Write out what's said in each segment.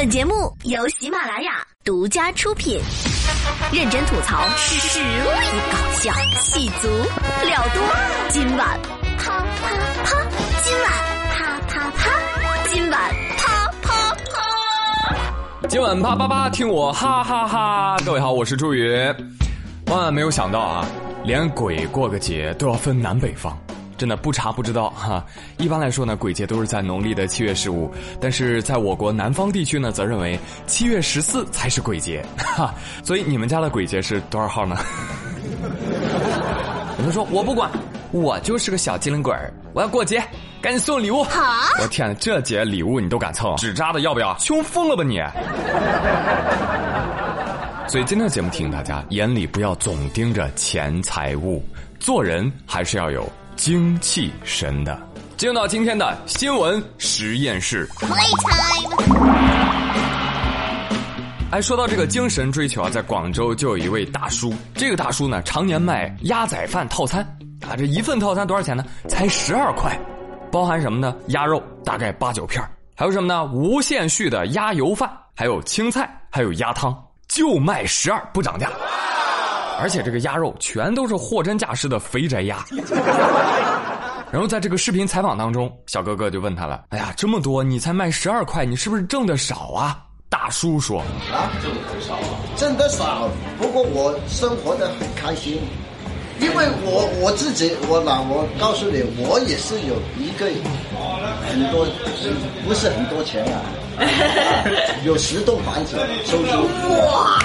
本节目由喜马拉雅独家出品，认真吐槽，实力搞笑，气足料多。今晚啪啪啪，今晚啪啪啪，今晚啪啪啪。今晚啪啪啪，听我哈哈哈！各位好，我是朱宇。万万没有想到啊，连鬼过个节都要分南北方。真的不查不知道哈。一般来说呢，鬼节都是在农历的七月十五，但是在我国南方地区呢，则认为七月十四才是鬼节哈。所以你们家的鬼节是多少号呢？有人说我不管，我就是个小机灵鬼儿，我要过节，赶紧送礼物。好，我天，这节礼物你都敢蹭？纸扎的要不要？穷疯了吧你！所以今天的节目提醒大家，眼里不要总盯着钱财物，做人还是要有。精气神的，进入到今天的新闻实验室。哎，说到这个精神追求啊，在广州就有一位大叔，这个大叔呢常年卖鸭仔饭套餐啊，这一份套餐多少钱呢？才十二块，包含什么呢？鸭肉大概八九片，还有什么呢？无限续的鸭油饭，还有青菜，还有鸭汤，就卖十二不涨价。而且这个鸭肉全都是货真价实的肥宅鸭。然后在这个视频采访当中，小哥哥就问他了：“哎呀，这么多你才卖十二块，你是不是挣的少啊？”大叔说：“啊，挣的很少啊，挣得少。不过我生活的很开心，因为我我自己，我老我告诉你，我也是有一个很多，不是很多钱啊，有十栋房子收租。哇！”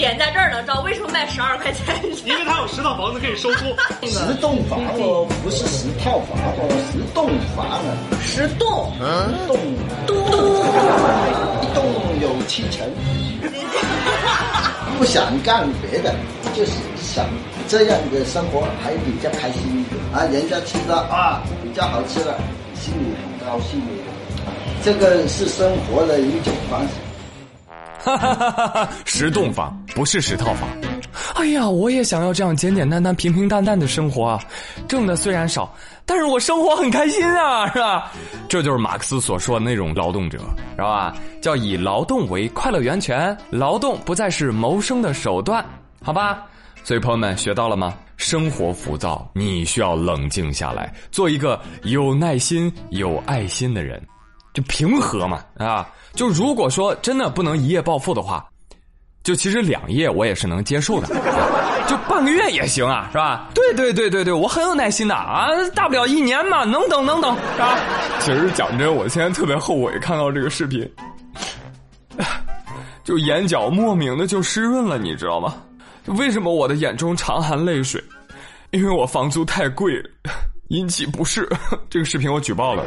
点在这儿呢，知道为什么卖十二块钱？因为他有十套房子可以收租。十栋房哦，不是十套房哦，十栋房啊。十栋。嗯。栋。栋。一栋有七层。不想干别的，就是想这样的生活还比较开心一点啊！人家吃的啊比较好吃了，心里很高兴。这个是生活的一种方式。哈哈哈哈！十栋房不是十套房。哎呀，我也想要这样简简单单、平平淡淡的生活啊！挣的虽然少，但是我生活很开心啊，是吧？这就是马克思所说的那种劳动者，是吧？叫以劳动为快乐源泉，劳动不再是谋生的手段，好吧？所以朋友们学到了吗？生活浮躁，你需要冷静下来，做一个有耐心、有爱心的人。就平和嘛啊！就如果说真的不能一夜暴富的话，就其实两夜我也是能接受的，就半个月也行啊，是吧？对对对对对，我很有耐心的啊，大不了一年嘛，能等能等是吧。其实讲真，我现在特别后悔看到这个视频，就眼角莫名的就湿润了，你知道吗？为什么我的眼中常含泪水？因为我房租太贵，引起不适。这个视频我举报了。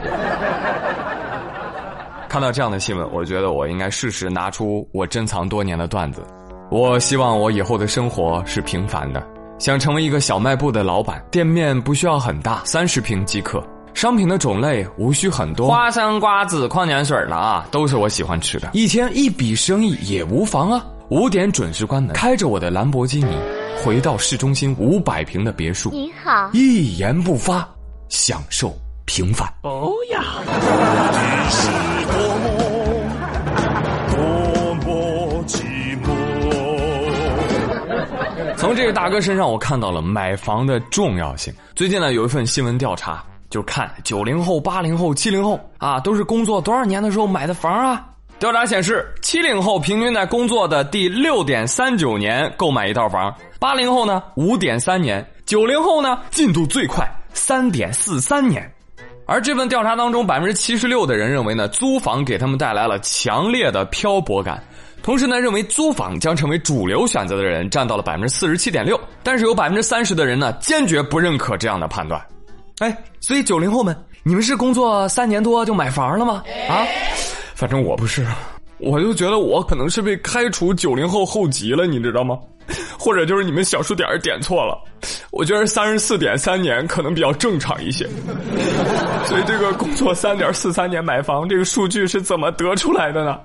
看到这样的新闻，我觉得我应该适时拿出我珍藏多年的段子。我希望我以后的生活是平凡的，想成为一个小卖部的老板，店面不需要很大，三十平即可。商品的种类无需很多，花生、瓜子、矿泉水了啊，都是我喜欢吃的。一天一笔生意也无妨啊。五点准时关门，开着我的兰博基尼，回到市中心五百平的别墅。你好，一言不发，享受。平凡。哦呀！是多么多么寂寞。从这个大哥身上，我看到了买房的重要性。最近呢，有一份新闻调查，就看九零后、八零后、七零后啊，都是工作多少年的时候买的房啊？调查显示，七零后平均在工作的第六点三九年购买一套房，八零后呢五点三年，九零后呢进度最快三点四三年。而这份调查当中，百分之七十六的人认为呢，租房给他们带来了强烈的漂泊感。同时呢，认为租房将成为主流选择的人占到了百分之四十七点六。但是有百分之三十的人呢，坚决不认可这样的判断。哎，所以九零后们，你们是工作三年多就买房了吗？啊，反正我不是，我就觉得我可能是被开除九零后后籍了，你知道吗？或者就是你们小数点点错了，我觉得三十四点三年可能比较正常一些。所以这个工作三点四三年买房这个数据是怎么得出来的呢？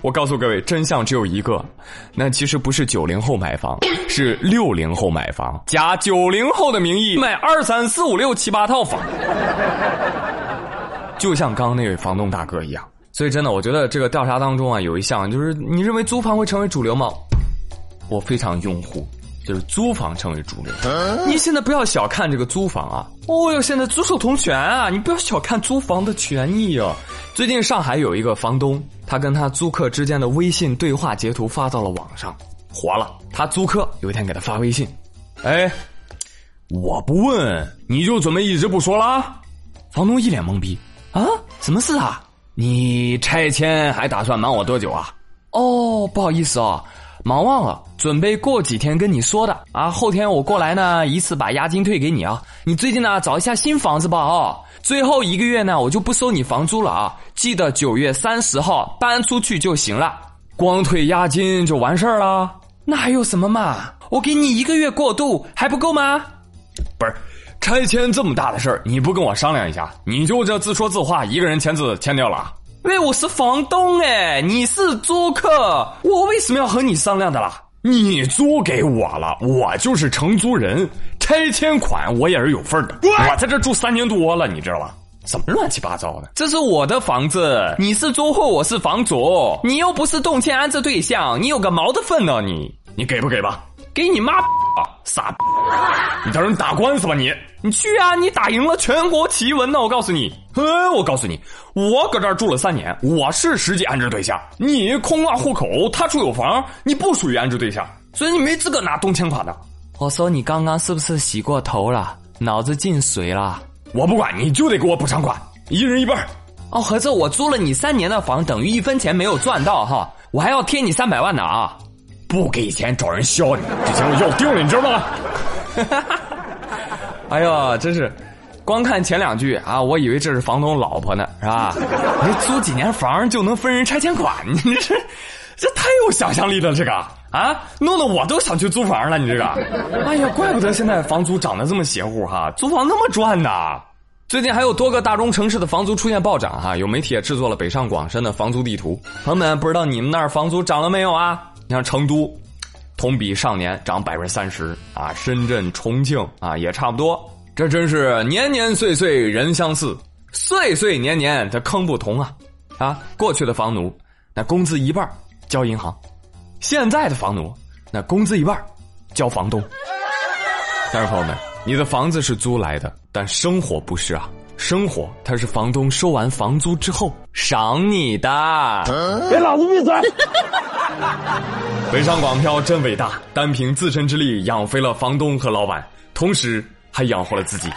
我告诉各位，真相只有一个，那其实不是九零后买房，是六零后买房，假九零后的名义买二三四五六七八套房。就像刚刚那位房东大哥一样。所以真的，我觉得这个调查当中啊，有一项就是你认为租房会成为主流吗？我非常拥护，就是租房成为主流。你现在不要小看这个租房啊！哦哟，现在租售同权啊！你不要小看租房的权益啊！最近上海有一个房东，他跟他租客之间的微信对话截图发到了网上，火了。他租客有一天给他发微信，哎，我不问你就准备一直不说啦？房东一脸懵逼啊，什么事啊？你拆迁还打算瞒我多久啊？哦，不好意思哦，忙忘了，准备过几天跟你说的啊。后天我过来呢，一次把押金退给你啊。你最近呢找一下新房子吧啊。最后一个月呢，我就不收你房租了啊。记得九月三十号搬出去就行了，光退押金就完事儿了。那还有什么嘛？我给你一个月过渡还不够吗？不是。拆迁这么大的事儿，你不跟我商量一下，你就这自说自话，一个人签字签掉了？喂，我是房东哎，你是租客，我为什么要和你商量的啦？你租给我了，我就是承租人，拆迁款我也是有份的。我在这住三年多了，你知道吧？什么乱七八糟的？这是我的房子，你是租户，我是房主，你又不是动迁安置对象，你有个毛的份呢？你你给不给吧？给你妈！傻，你找人打官司吧你！你去啊！你打赢了全国奇闻呢！我告诉你，呵，我告诉你，我搁这儿住了三年，我是实际安置对象。你空挂户口，他住有房，你不属于安置对象，所以你没资格拿动迁款的。我说你刚刚是不是洗过头了？脑子进水了？我不管，你就得给我补偿款，一人一半。哦，合着我租了你三年的房，等于一分钱没有赚到哈？我还要贴你三百万呢啊！不给钱找人削你，这钱我要定了，你知道吗？哈哈哈哎呦，真是，光看前两句啊，我以为这是房东老婆呢，是吧？你租几年房就能分人拆迁款，你这 这太有想象力了，这个啊，弄得我都想去租房了，你这个，哎呀，怪不得现在房租涨得这么邪乎哈，租房那么赚呐！最近还有多个大中城市的房租出现暴涨哈，有媒体也制作了北上广深的房租地图，朋友们不知道你们那儿房租涨了没有啊？你像成都，同比上年涨百分之三十啊，深圳、重庆啊也差不多。这真是年年岁岁人相似，岁岁年年这坑不同啊！啊，过去的房奴那工资一半交银行，现在的房奴那工资一半交房东。但是朋友们，你的房子是租来的，但生活不是啊。生活，它是房东收完房租之后赏你的。给老子闭嘴！北上广漂真伟大，单凭自身之力养肥了房东和老板，同时还养活了自己。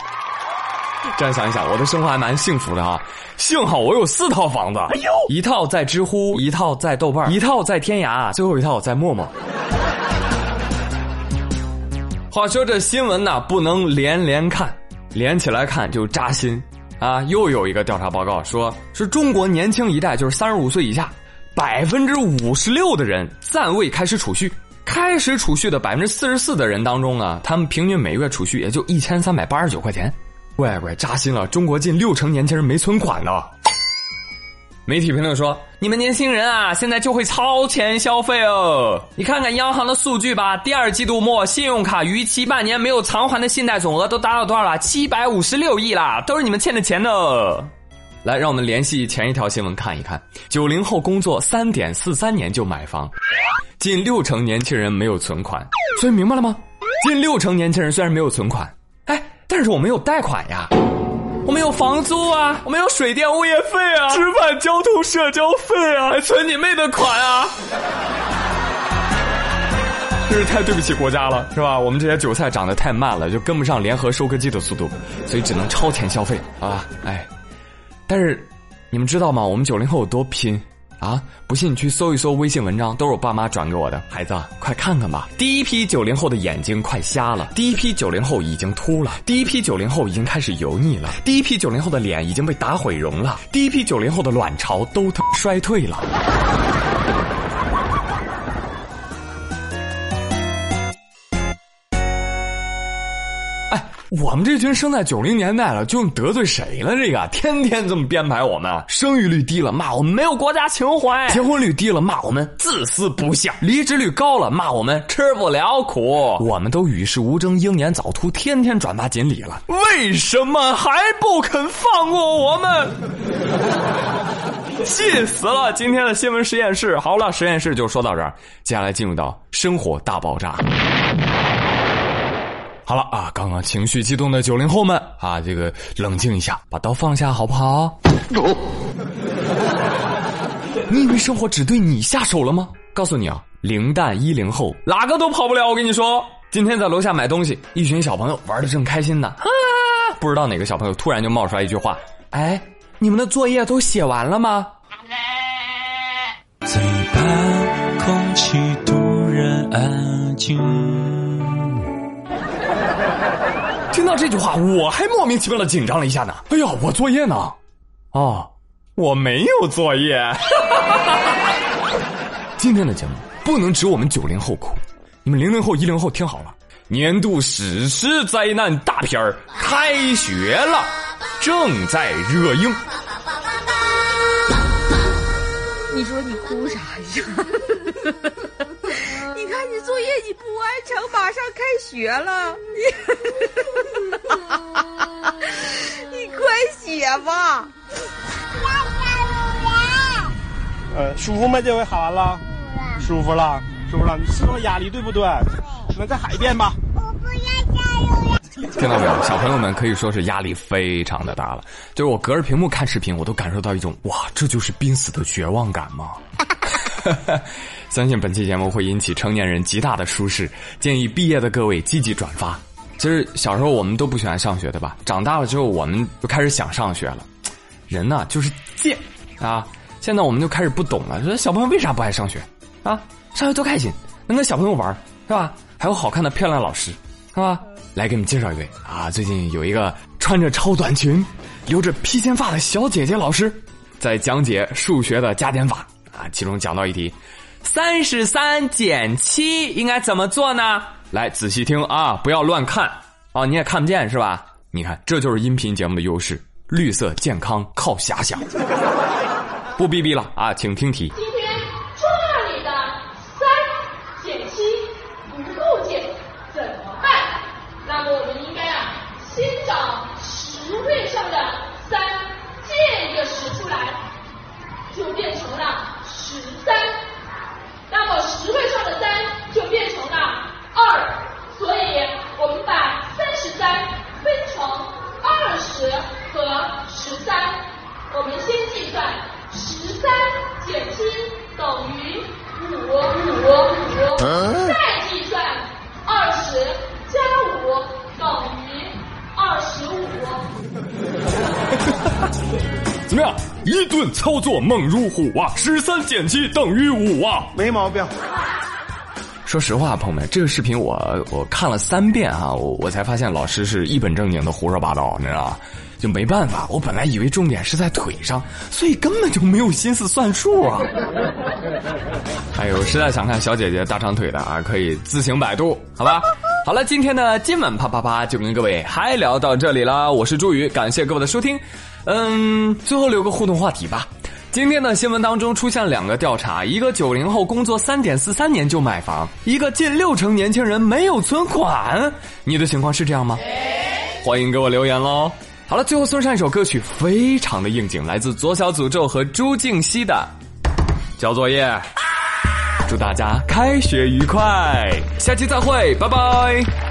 这样想一想，我的生活还蛮幸福的啊！幸好我有四套房子，哎呦，一套在知乎，一套在豆瓣，一套在天涯，最后一套在陌陌。话说这新闻呢，不能连连看。连起来看就扎心，啊！又有一个调查报告说，是中国年轻一代，就是三十五岁以下，百分之五十六的人暂未开始储蓄。开始储蓄的百分之四十四的人当中呢，他们平均每月储蓄也就一千三百八十九块钱。乖乖，扎心了！中国近六成年轻人没存款呢。媒体评论说：“你们年轻人啊，现在就会超前消费哦！你看看央行的数据吧，第二季度末信用卡逾期半年没有偿还的信贷总额都达到多少了？七百五十六亿啦，都是你们欠的钱呢！来，让我们联系前一条新闻看一看：九零后工作三点四三年就买房，近六成年轻人没有存款。所以明白了吗？近六成年轻人虽然没有存款，哎，但是我们有贷款呀。”我们有房租啊，我们有水电物业费啊，吃饭交通社交费啊，还存你妹的款啊！真是太对不起国家了，是吧？我们这些韭菜长得太慢了，就跟不上联合收割机的速度，所以只能超前消费啊！哎，但是你们知道吗？我们九零后有多拼？啊！不信你去搜一搜微信文章，都是我爸妈转给我的。孩子，快看看吧！第一批九零后的眼睛快瞎了，第一批九零后已经秃了，第一批九零后已经开始油腻了，第一批九零后的脸已经被打毁容了，第一批九零后的卵巢都衰退了。我们这群生在九零年代了，究竟得罪谁了？这个天天这么编排我们，生育率低了骂我们没有国家情怀；结婚率低了骂我们自私不孝；离职率高了骂我们吃不了苦。我们都与世无争、英年早秃，天天转发锦鲤了，为什么还不肯放过我们？气死了！今天的新闻实验室，好了，实验室就说到这儿，接下来进入到生活大爆炸。好了啊，刚刚情绪激动的九零后们啊，这个冷静一下，把刀放下，好不好？你以为生活只对你下手了吗？告诉你啊，零蛋一零后哪个都跑不了。我跟你说，今天在楼下买东西，一群小朋友玩的正开心呢，啊，不知道哪个小朋友突然就冒出来一句话：“哎，你们的作业都写完了吗？”嘴巴空气突然安静。听到这句话，我还莫名其妙的紧张了一下呢。哎呀，我作业呢？哦，我没有作业。今天的节目不能只我们九零后哭，你们零零后、一零后听好了，年度史诗灾难大片儿开学了，正在热映。你说你哭啥呀？你看你作业你不完成，马上开学了，你 你快写吧。呃，舒服吗？这回喊完了，舒服了，舒服了。你释放压力对不对？那再喊一遍吧。听到没有？小朋友们可以说是压力非常的大了。就是我隔着屏幕看视频，我都感受到一种哇，这就是濒死的绝望感吗？哈 哈相信本期节目会引起成年人极大的舒适，建议毕业的各位积极转发。其实小时候我们都不喜欢上学，对吧？长大了之后，我们就开始想上学了。人呢，就是贱啊！现在我们就开始不懂了，说小朋友为啥不爱上学啊？上学多开心，能跟小朋友玩，是吧？还有好看的漂亮老师，是吧？来给你们介绍一位啊！最近有一个穿着超短裙、留着披肩发的小姐姐老师，在讲解数学的加减法啊。其中讲到一题：三十三减七应该怎么做呢？来仔细听啊，不要乱看啊！你也看不见是吧？你看，这就是音频节目的优势，绿色健康靠遐想。不逼逼了啊，请听题。顿操作猛如虎啊！十三减七等于五啊！没毛病。说实话，朋友们，这个视频我我看了三遍啊，我我才发现老师是一本正经的胡说八道，你知道吗？就没办法，我本来以为重点是在腿上，所以根本就没有心思算数啊。还有实在想看小姐姐大长腿的啊，可以自行百度，好吧？好了，今天的今晚啪啪啪就跟各位嗨聊到这里啦，我是朱宇，感谢各位的收听。嗯，最后留个互动话题吧。今天的新闻当中出现两个调查，一个九零后工作三点四三年就买房，一个近六成年轻人没有存款。你的情况是这样吗？欢迎给我留言喽。好了，最后送上一首歌曲，非常的应景，来自左小诅咒和朱静熙的《交作业》。祝大家开学愉快，下期再会，拜拜。